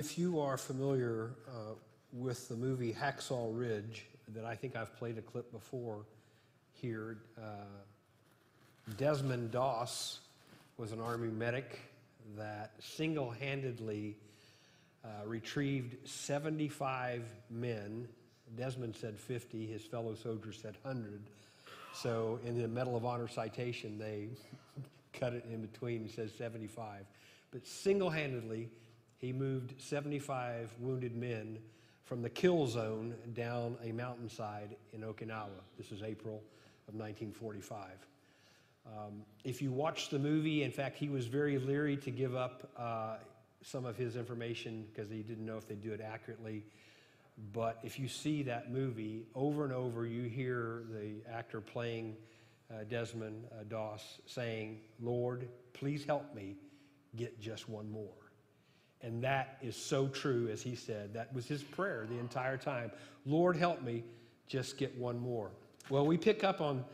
If you are familiar uh, with the movie Hacksaw Ridge, that I think I've played a clip before here, uh, Desmond Doss was an Army medic that single handedly uh, retrieved 75 men. Desmond said 50, his fellow soldiers said 100. So in the Medal of Honor citation, they cut it in between and says 75. But single handedly, he moved 75 wounded men from the kill zone down a mountainside in Okinawa. This is April of 1945. Um, if you watch the movie, in fact, he was very leery to give up uh, some of his information because he didn't know if they'd do it accurately. But if you see that movie over and over, you hear the actor playing uh, Desmond uh, Doss saying, Lord, please help me get just one more. And that is so true, as he said. That was his prayer the entire time. Lord, help me just get one more. Well, we pick up on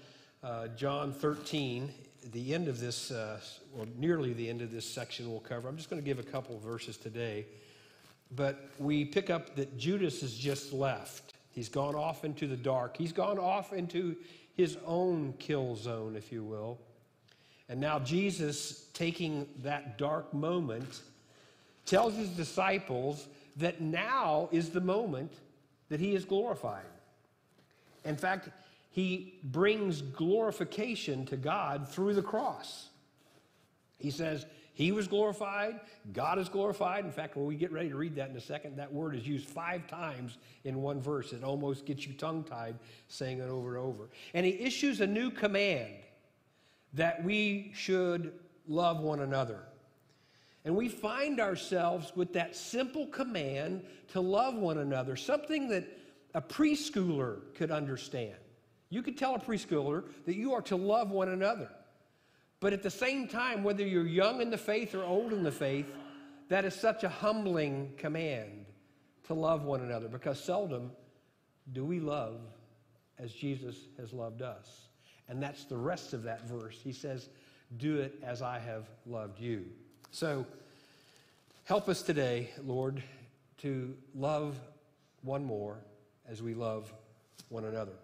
uh, John 13, the end of this, uh, or nearly the end of this section we'll cover. I'm just going to give a couple verses today. But we pick up that Judas has just left. He's gone off into the dark. He's gone off into his own kill zone, if you will. And now Jesus, taking that dark moment, tells his disciples that now is the moment that he is glorified. In fact, he brings glorification to God through the cross. He says, He was glorified, God is glorified. In fact, when we get ready to read that in a second, that word is used five times in one verse. It almost gets you tongue tied saying it over and over. And He issues a new command that we should love one another. And we find ourselves with that simple command to love one another, something that a preschooler could understand. You could tell a preschooler that you are to love one another. But at the same time, whether you're young in the faith or old in the faith, that is such a humbling command to love one another because seldom do we love as Jesus has loved us. And that's the rest of that verse. He says, Do it as I have loved you. So help us today, Lord, to love one more as we love one another.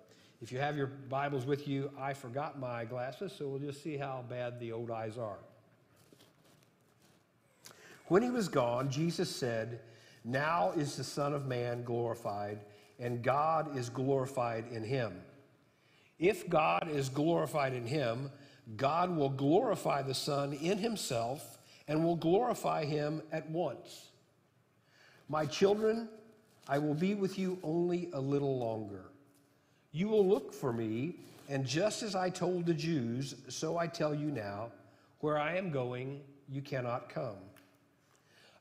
If you have your Bibles with you, I forgot my glasses, so we'll just see how bad the old eyes are. When he was gone, Jesus said, Now is the Son of Man glorified, and God is glorified in him. If God is glorified in him, God will glorify the Son in himself and will glorify him at once. My children, I will be with you only a little longer. You will look for me, and just as I told the Jews, so I tell you now, where I am going, you cannot come.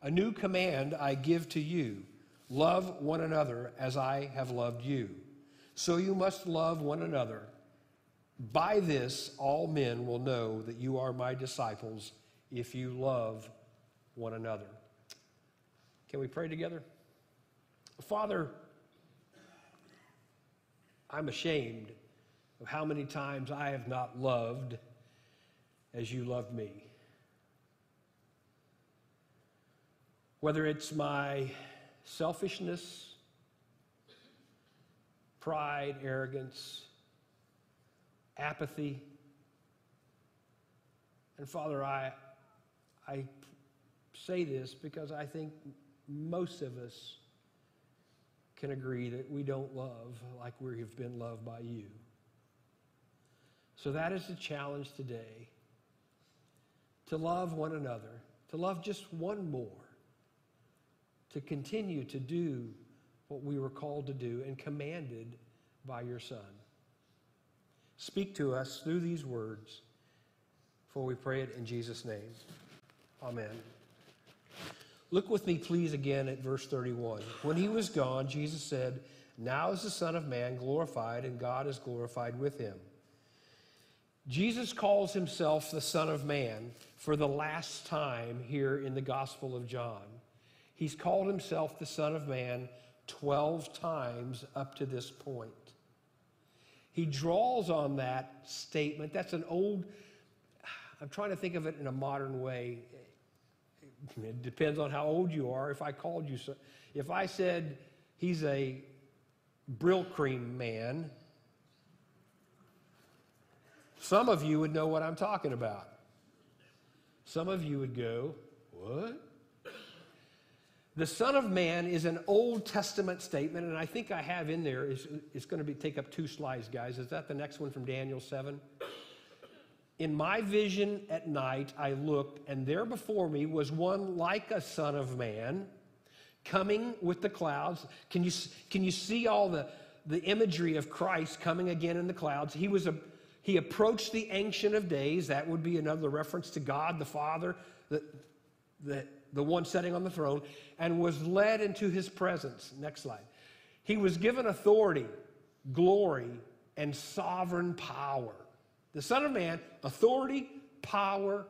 A new command I give to you love one another as I have loved you. So you must love one another. By this, all men will know that you are my disciples if you love one another. Can we pray together? Father, I'm ashamed of how many times I have not loved as you loved me. Whether it's my selfishness, pride, arrogance, apathy. And Father, I, I say this because I think most of us can agree that we don't love like we have been loved by you. So that is the challenge today to love one another, to love just one more, to continue to do what we were called to do and commanded by your Son. Speak to us through these words, for we pray it in Jesus' name. Amen. Look with me, please, again at verse 31. When he was gone, Jesus said, Now is the Son of Man glorified, and God is glorified with him. Jesus calls himself the Son of Man for the last time here in the Gospel of John. He's called himself the Son of Man 12 times up to this point. He draws on that statement. That's an old, I'm trying to think of it in a modern way. It depends on how old you are. If I called you, if I said he's a Brylcreem man, some of you would know what I'm talking about. Some of you would go, What? The Son of Man is an Old Testament statement, and I think I have in there, it's, it's going to be, take up two slides, guys. Is that the next one from Daniel 7? In my vision at night, I looked, and there before me was one like a Son of Man coming with the clouds. Can you, can you see all the, the imagery of Christ coming again in the clouds? He was a he approached the Ancient of Days. That would be another reference to God the Father, the, the, the one sitting on the throne, and was led into his presence. Next slide. He was given authority, glory, and sovereign power. The Son of Man, authority, power,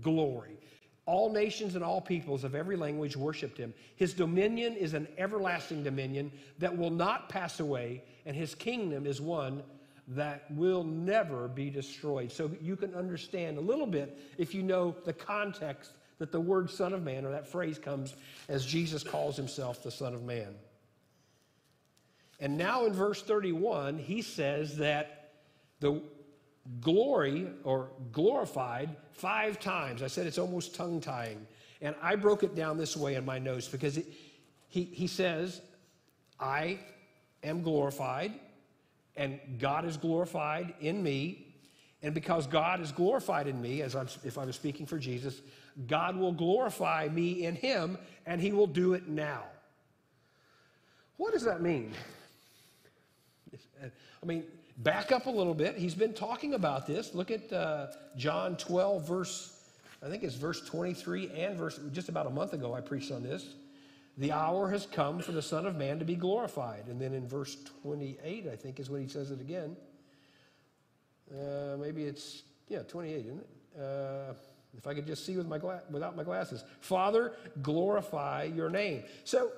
glory. All nations and all peoples of every language worshiped him. His dominion is an everlasting dominion that will not pass away, and his kingdom is one that will never be destroyed. So you can understand a little bit if you know the context that the word Son of Man or that phrase comes as Jesus calls himself the Son of Man. And now in verse 31, he says that the glory or glorified five times. I said it's almost tongue tying. And I broke it down this way in my notes because it, he, he says, I am glorified and God is glorified in me. And because God is glorified in me, as I'm, if I was speaking for Jesus, God will glorify me in him, and he will do it now. What does that mean? I mean, back up a little bit. He's been talking about this. Look at uh, John 12, verse, I think it's verse 23 and verse, just about a month ago, I preached on this. The hour has come for the Son of Man to be glorified. And then in verse 28, I think, is when he says it again. Uh, maybe it's, yeah, 28, isn't it? Uh, if I could just see with my gla- without my glasses. Father, glorify your name. So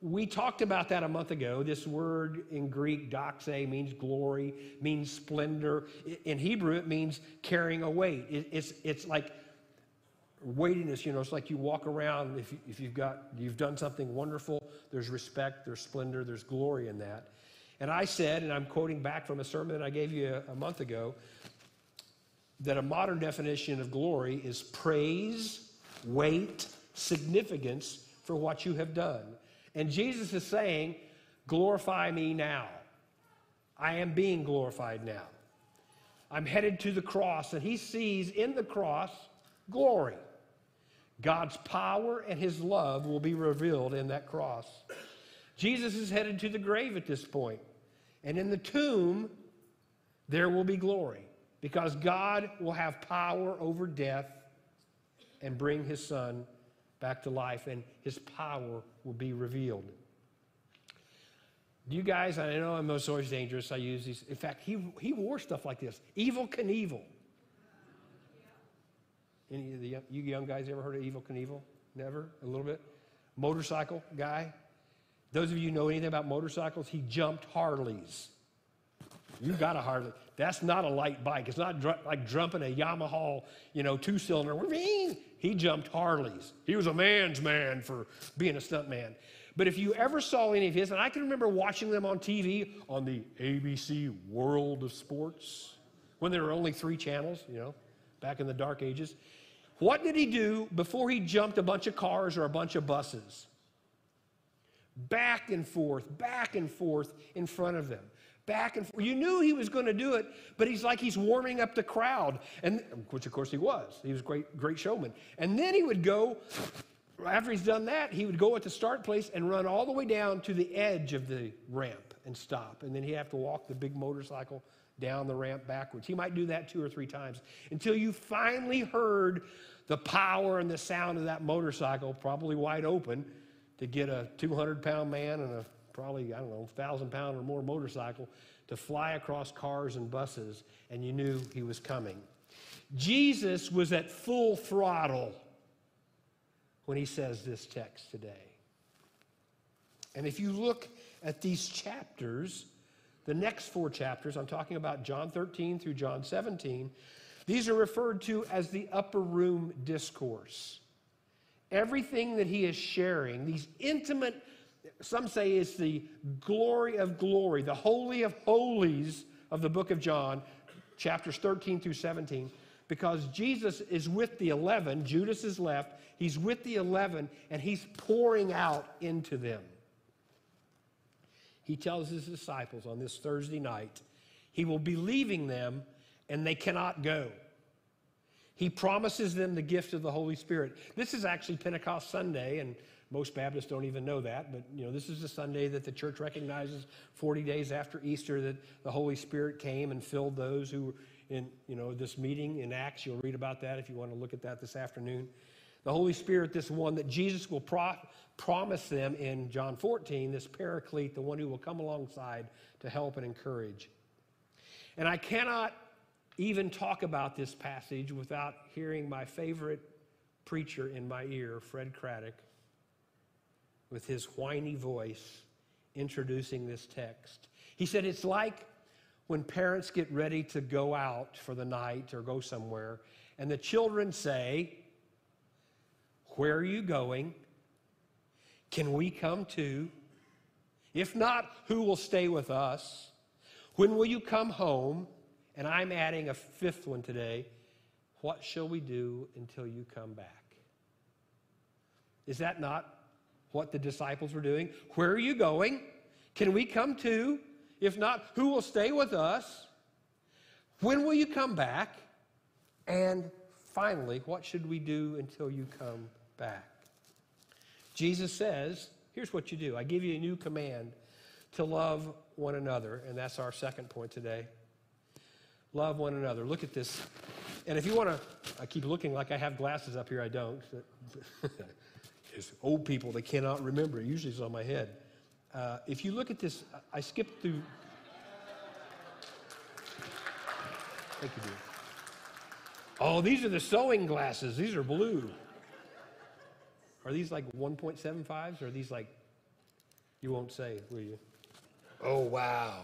we talked about that a month ago. This word in Greek, doxa, means glory, means splendor. In Hebrew, it means carrying a weight. It's, it's like weightiness, you know, it's like you walk around, if, if you've got, you've done something wonderful, there's respect, there's splendor, there's glory in that. And I said, and I'm quoting back from a sermon that I gave you a, a month ago, that a modern definition of glory is praise, weight, significance for what you have done. And Jesus is saying, glorify me now. I am being glorified now. I'm headed to the cross, and he sees in the cross glory. God's power and his love will be revealed in that cross. Jesus is headed to the grave at this. And in the tomb, there will be glory because God will have power over death and bring his son back to life, and his power will be revealed. You guys, I know I'm always dangerous, I use these. In fact, he, he wore stuff like this Evel Knievel. Any of the you young guys ever heard of Evel Knievel? Never? A little bit? Motorcycle guy? Those of you know anything about motorcycles, he jumped Harleys. You got a Harley. That's not a light bike. It's not dr- like jumping a Yamaha, you know, two cylinder. He jumped Harleys. He was a man's man for being a stunt man. But if you ever saw any of his, and I can remember watching them on TV on the ABC World of Sports when there were only three channels, you know, back in the dark ages. What did he do before he jumped a bunch of cars or a bunch of buses? Back and forth, back and forth in front of them. Back and forth. You knew he was going to do it, but he's like he's warming up the crowd, and which of course he was. He was a great, great showman. And then he would go, after he's done that, he would go at the start place and run all the way down to the edge of the ramp and stop. And then he'd have to walk the big motorcycle down the ramp backwards. He might do that two or three times until you finally heard the power and the sound of that motorcycle, probably wide open, to get a 200 pound man and a probably, I don't know, 1,000 pound or more motorcycle to fly across cars and buses, and you knew he was coming. Jesus was at full throttle when he says this text today. And if you look at these chapters, the next four chapters, I'm talking about John 13 through John 17, these are referred to as the upper room discourse. everything that he is sharing, these intimate, some say it's the glory of glory, the holy of holies of the book of John, chapters 13 through 17, because Jesus is with the 11, Judas is left, he's with the 11, and he's pouring out into them. He tells his disciples on this Thursday night, he will be leaving them and they cannot go. He promises them the gift of the Holy Spirit. This is actually Pentecost Sunday, and most Baptists don't even know that, but you know, this is the Sunday that the church recognizes 40 days after Easter that the Holy Spirit came and filled those who were in you know this meeting in Acts. You'll read about that if you want to look at that this afternoon. The Holy Spirit, this one that Jesus will pro- promise them in John 14, this paraclete, the one who will come alongside to help and encourage. And I cannot even talk about this passage without hearing my favorite preacher in my ear, Fred Craddock, with his whiny voice introducing this text. He said, It's like when parents get ready to go out for the night or go somewhere, and the children say, Where are you going? Can we come too? If not, who will stay with us? When will you come home? And I'm adding a fifth one today. What shall we do until you come back? Is that not what the disciples were doing? Where are you going? Can we come too? If not, who will stay with us? When will you come back? And finally, what should we do until you come back? Jesus says, here's what you do I give you a new command to love one another. And that's our second point today. Love one another. Look at this. And if you want to, I keep looking like I have glasses up here. I don't. old people that cannot remember. Usually it's on my head. Uh, if you look at this, I skipped through. Thank you, dear. Oh, these are the sewing glasses. These are blue. Are these like 1.75s or are these like, you won't say, will you? Oh, wow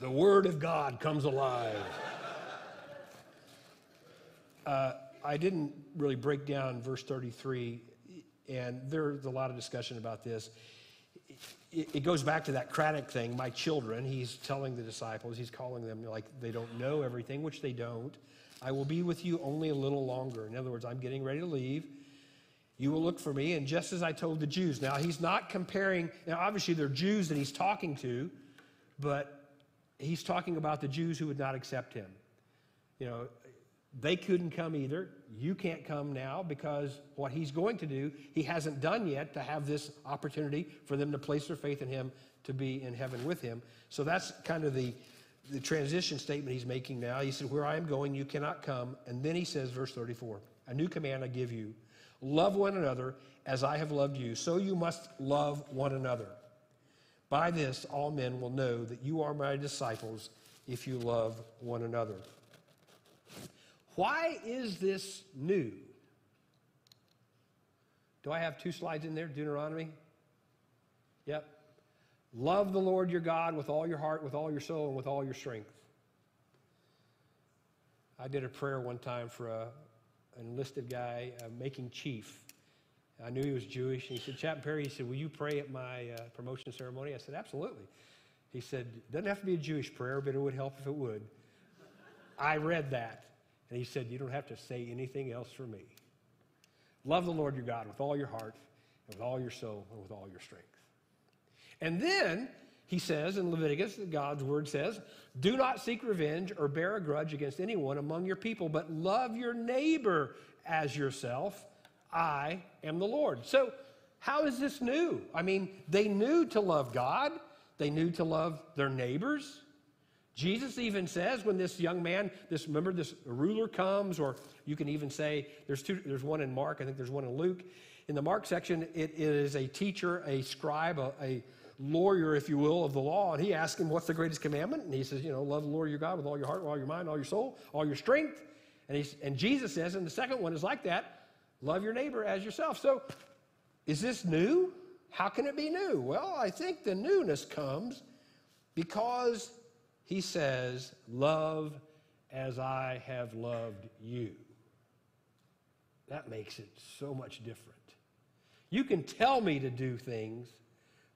the Word of God comes alive. Uh, I didn't really break down verse 33, and there's a lot of discussion about this. It, it goes back to that Craddock thing, my children. He's telling the disciples, he's calling them like they don't know everything, which they don't. I will be with you only a little longer. In other words, I'm getting ready to leave. You will look for me, and just as I told the Jews. Now, he's not comparing, now, obviously, they're Jews that he's talking to, but he's talking about the Jews who would not accept him. You know, they couldn't come either. You can't come now because what he's going to do, he hasn't done yet to have this opportunity for them to place their faith in him to be in heaven with him. So that's kind of the, the transition statement he's making now. He said, Where I am going, you cannot come. And then he says, verse 34, A new command I give you love one another as I have loved you. So you must love one another. By this, all men will know that you are my disciples if you love one another. Why is this new? Do I have two slides in there? Deuteronomy? Yep. Love the Lord your God with all your heart, with all your soul, and with all your strength. I did a prayer one time for a, an enlisted guy, making chief. I knew he was Jewish. And he said, Chaplain Perry, he said, Will you pray at my uh, promotion ceremony? I said, Absolutely. He said, Doesn't have to be a Jewish prayer, but it would help if it would. I read that. And he said, You don't have to say anything else for me. Love the Lord your God with all your heart, and with all your soul, and with all your strength. And then he says in Leviticus, God's word says, Do not seek revenge or bear a grudge against anyone among your people, but love your neighbor as yourself. I am the Lord. So, how is this new? I mean, they knew to love God, they knew to love their neighbors. Jesus even says when this young man, this remember this ruler comes, or you can even say there's two, there's one in Mark, I think there's one in Luke. In the Mark section, it is a teacher, a scribe, a, a lawyer, if you will, of the law, and he asks him, What's the greatest commandment? And he says, You know, love the Lord your God with all your heart, all your mind, all your soul, all your strength. And, and Jesus says, and the second one is like that Love your neighbor as yourself. So, is this new? How can it be new? Well, I think the newness comes because he says, Love as I have loved you. that makes it so much different. You can tell me to do things,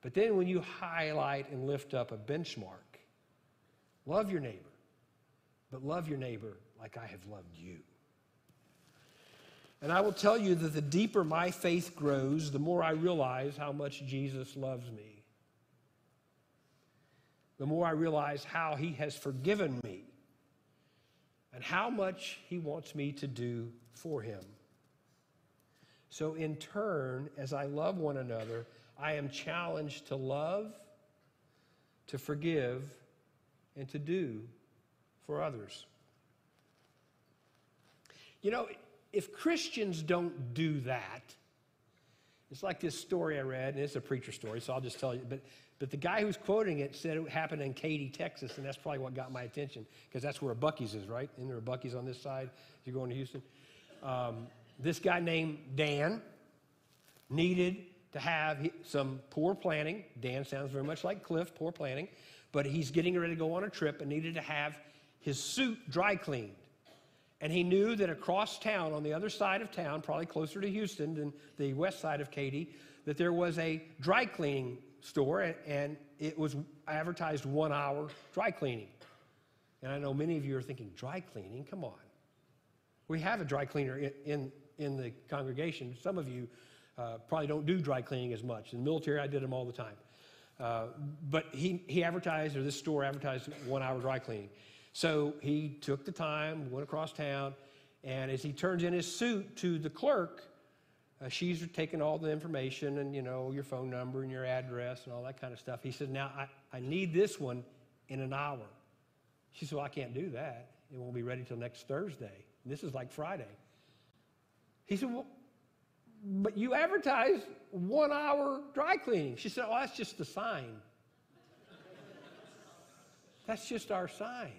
but then when you highlight and lift up a benchmark, love your neighbor, but love your neighbor like I have loved you. And I will tell you that the deeper my faith grows, the more I realize how much Jesus loves me. The more I realize how he has forgiven me and how much he wants me to do for him. So, in turn, as I love one another, I am challenged to love, to forgive, and to do for others. You know, if Christians don't do that, it's like this story I read, and it's a preacher story, so I'll just tell you. But, but the guy who's quoting it said it happened in Katy, Texas, and that's probably what got my attention, because that's where a Buc-ee's is, right? And there are Buc-ee's on this side if you're going to Houston. Um, this guy named Dan needed to have some poor planning. Dan sounds very much like Cliff, poor planning, but he's getting ready to go on a trip and needed to have his suit dry cleaned. And he knew that across town, on the other side of town, probably closer to Houston than the west side of Katy, that there was a dry cleaning store and it was advertised one hour dry cleaning. And I know many of you are thinking, dry cleaning? Come on. We have a dry cleaner in, in, in the congregation. Some of you uh, probably don't do dry cleaning as much. In the military, I did them all the time. Uh, but he, he advertised, or this store advertised one hour dry cleaning. So he took the time, went across town, and as he turns in his suit to the clerk, uh, she's taking all the information and, you know, your phone number and your address and all that kind of stuff. He said, Now, I, I need this one in an hour. She said, Well, I can't do that. It won't be ready till next Thursday. This is like Friday. He said, Well, but you advertise one hour dry cleaning. She said, Oh, that's just the sign. that's just our sign.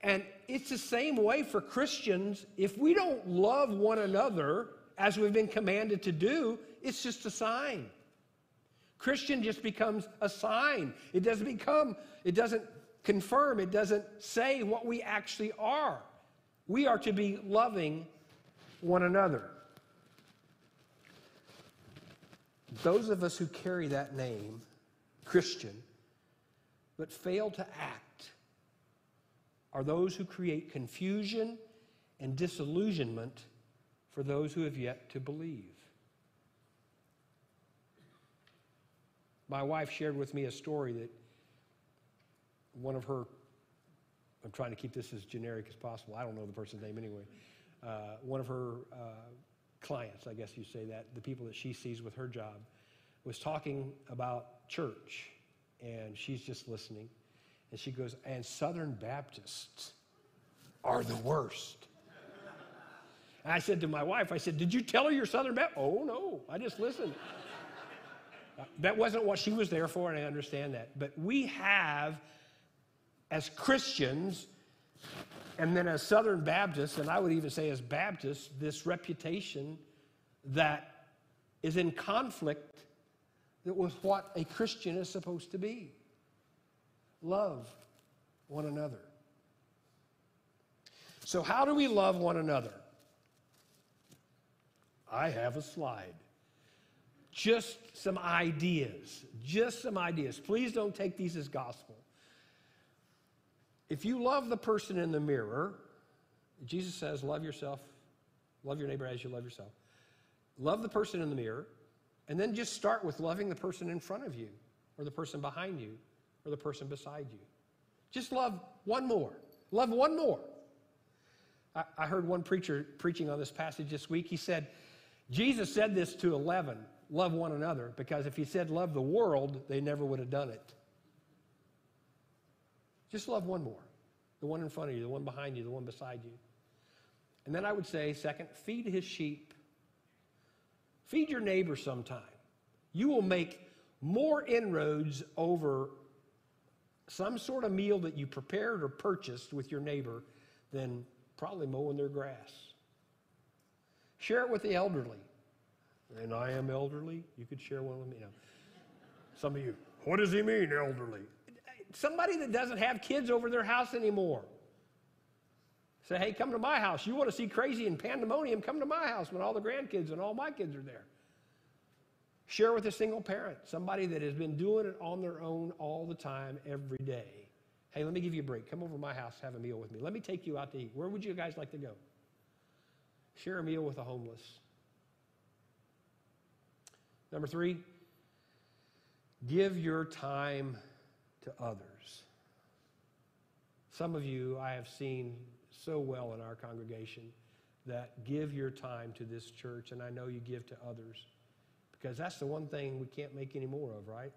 And it's the same way for Christians. If we don't love one another as we've been commanded to do, it's just a sign. Christian just becomes a sign. It doesn't become, it doesn't confirm, it doesn't say what we actually are. We are to be loving one another. Those of us who carry that name, Christian, but fail to act, are those who create confusion and disillusionment for those who have yet to believe. My wife shared with me a story that one of her, I'm trying to keep this as generic as possible. I don't know the person's name anyway. Uh, one of her uh, clients, I guess you say that, the people that she sees with her job, was talking about church, and she's just listening. And she goes, and Southern Baptists are the worst. I said to my wife, I said, Did you tell her you're Southern Baptist? Oh, no, I just listened. that wasn't what she was there for, and I understand that. But we have, as Christians, and then as Southern Baptists, and I would even say as Baptists, this reputation that is in conflict with what a Christian is supposed to be. Love one another. So, how do we love one another? I have a slide. Just some ideas. Just some ideas. Please don't take these as gospel. If you love the person in the mirror, Jesus says, love yourself, love your neighbor as you love yourself. Love the person in the mirror, and then just start with loving the person in front of you, or the person behind you, or the person beside you. Just love one more. Love one more. I, I heard one preacher preaching on this passage this week. He said, Jesus said this to 11 love one another, because if he said love the world, they never would have done it. Just love one more the one in front of you, the one behind you, the one beside you. And then I would say, second, feed his sheep. Feed your neighbor sometime. You will make more inroads over some sort of meal that you prepared or purchased with your neighbor than probably mowing their grass. Share it with the elderly. And I am elderly. You could share one with me. Some of you, what does he mean, elderly? somebody that doesn't have kids over their house anymore. Say, hey, come to my house. You want to see crazy and pandemonium? Come to my house when all the grandkids and all my kids are there. Share with a single parent, somebody that has been doing it on their own all the time, every day. Hey, let me give you a break. Come over to my house, have a meal with me. Let me take you out to eat. Where would you guys like to go? Share a meal with a homeless. Number three, give your time to others. Some of you I have seen so well in our congregation that give your time to this church, and I know you give to others because that's the one thing we can't make any more of, right?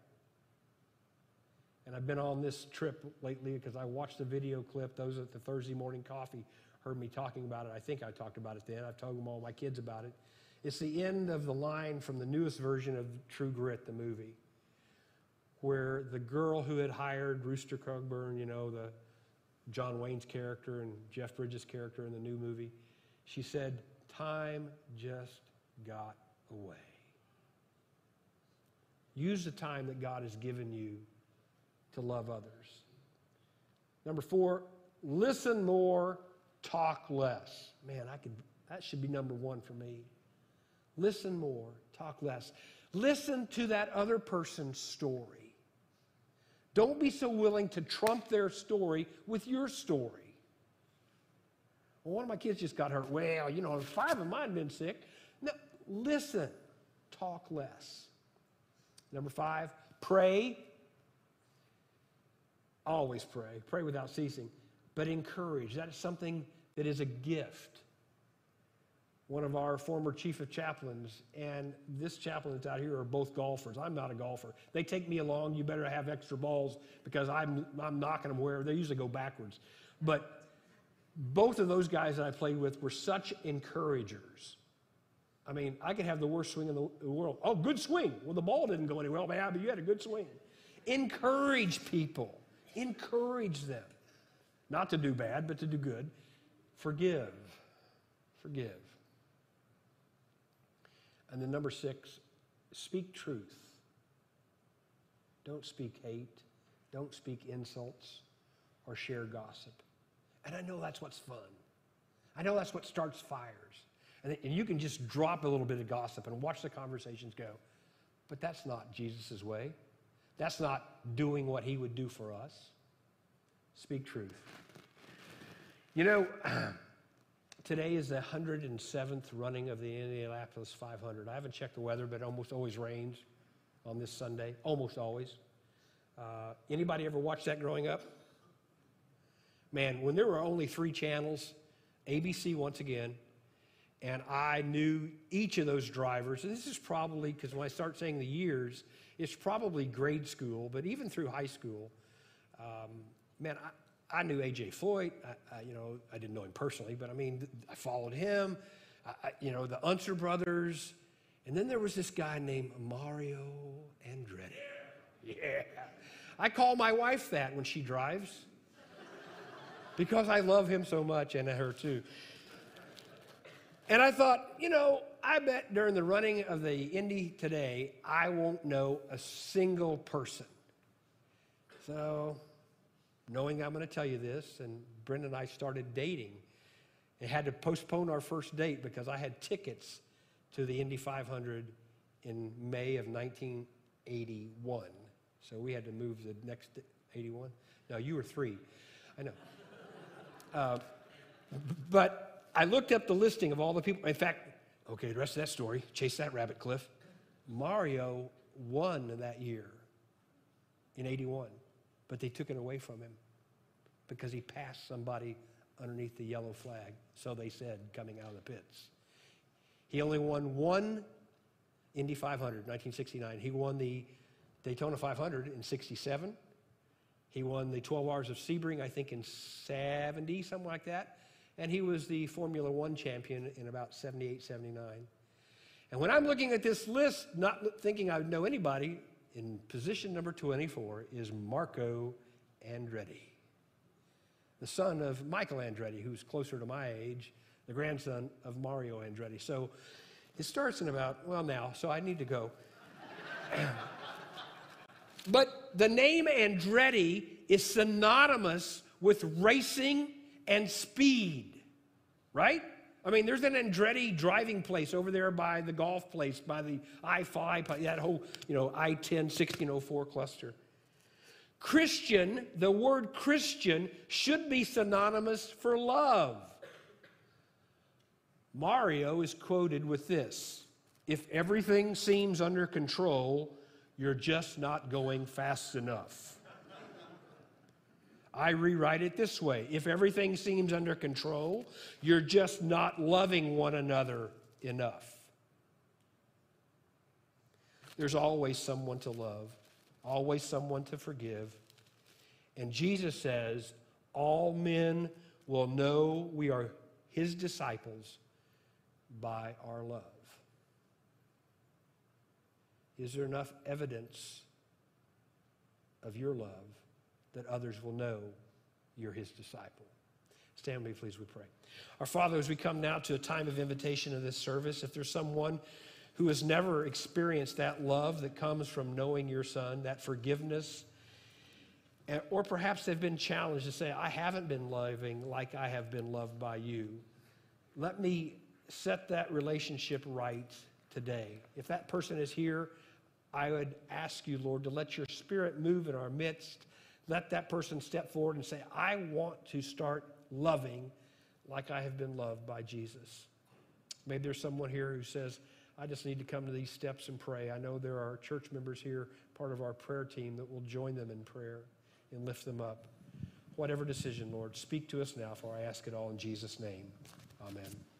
And I've been on this trip lately because I watched the video clip. Those at the Thursday morning coffee heard me talking about it. I think I talked about it then. I've told them all my kids about it. It's the end of the line from the newest version of True Grit, the movie, where the girl who had hired Rooster Cogburn, you know, the John Wayne's character and Jeff Bridges' character in the new movie, she said, Time just got away. Use the time that God has given you to love others. Number four, listen more, talk less. Man, I could that should be number one for me. Listen more, talk less. Listen to that other person's story. Don't be so willing to trump their story with your story. Well, one of my kids just got hurt. Well, you know, five of mine been sick. No, listen, talk less. Number five, pray. Always pray. Pray without ceasing. But encourage. That is something that is a gift one of our former chief of chaplains and this chaplain that's out here are both golfers. I'm not a golfer. They take me along. You better have extra balls because I'm, I'm knocking them wherever. they usually go backwards. But both of those guys that I played with were such encouragers. I mean, I could have the worst swing in the world. Oh, good swing. Well, the ball didn't go anywhere. Well, yeah, but you had a good swing. Encourage people. Encourage them. Not to do bad, but to do good. Forgive. Forgive. And then number six, speak truth. Don't speak hate. Don't speak insults or share gossip. And I know that's what's fun. I know that's what starts fires. And, and you can just drop a little bit of gossip and watch the conversations go. But that's not Jesus' way. That's not doing what he would do for us. Speak truth. You know, Today is the 107th running of the Indianapolis 500. I haven't checked the weather, but it almost always rains on this Sunday. Almost always. Uh, anybody ever watch that growing up? Man, when there were only three channels, ABC once again, and I knew each of those drivers. And this is probably, because when I start saying the years, it's probably grade school, but even through high school, um, man, I, I knew A.J. Foyt. I, I, you know, I didn't know him personally, but I mean, I followed him. I, you know, the Unser brothers. And then there was this guy named Mario Andretti. Yeah. I call my wife that when she drives because I love him so much and her too. And I thought, you know, I bet during the running of the Indy today, I won't know a single person. So knowing I'm going to tell you this, and Brenda and I started dating and had to postpone our first date because I had tickets to the Indy 500 in May of 1981. So we had to move the next 81. No, you were three. I know. Uh, but I looked up the listing of all the people. In fact, okay, the rest of that story, chase that rabbit, Cliff. Mario won that year in 81 but they took it away from him because he passed somebody underneath the yellow flag, so they said, coming out of the pits. He only won one Indy 500, in 1969. He won the Daytona 500 in 67. He won the 12 Hours of Sebring, I think, in 70, something like that. And he was the Formula One champion in about 78, 79. And when I'm looking at this list, not thinking I would know anybody, in position number 24 is Marco Andretti, the son of Michael Andretti, who's closer to my age, the grandson of Mario Andretti. So it starts in about, well, now, so I need to go. but the name Andretti is synonymous with racing and speed. right? I mean, there's an Andretti driving place over there by the golf place, by the I 5, that whole, you know, I 10, 1604 cluster. Christian, the word Christian should be synonymous for love. Mario is quoted with this If everything seems under control, you're just not going fast enough. I rewrite it this way If everything seems under control, you're just not loving one another enough. There's always someone to love, always someone to forgive. And Jesus says, All men will know we are his disciples by our love. Is there enough evidence of your love that others will know you're his disciple? Stand with me, please, we pray. Our Father, as we come now to a time of invitation of this service, if there's someone who has never experienced that love that comes from knowing your Son, that forgiveness, eh, or perhaps they've been challenged to say, I haven't been loving like I have been loved by you. Let me set that relationship right today. If that person is here, I would ask you, Lord, to let your spirit move in our midst. Let that person step forward and say, I want to start loving like I have been loved by Jesus. Maybe there's someone here who says, I just need to come to these steps and pray. I know there are church members here, part of our prayer team, that will join them in prayer and lift them up. Whatever decision, Lord, speak to us now, for I ask it all in Jesus' name. Amen.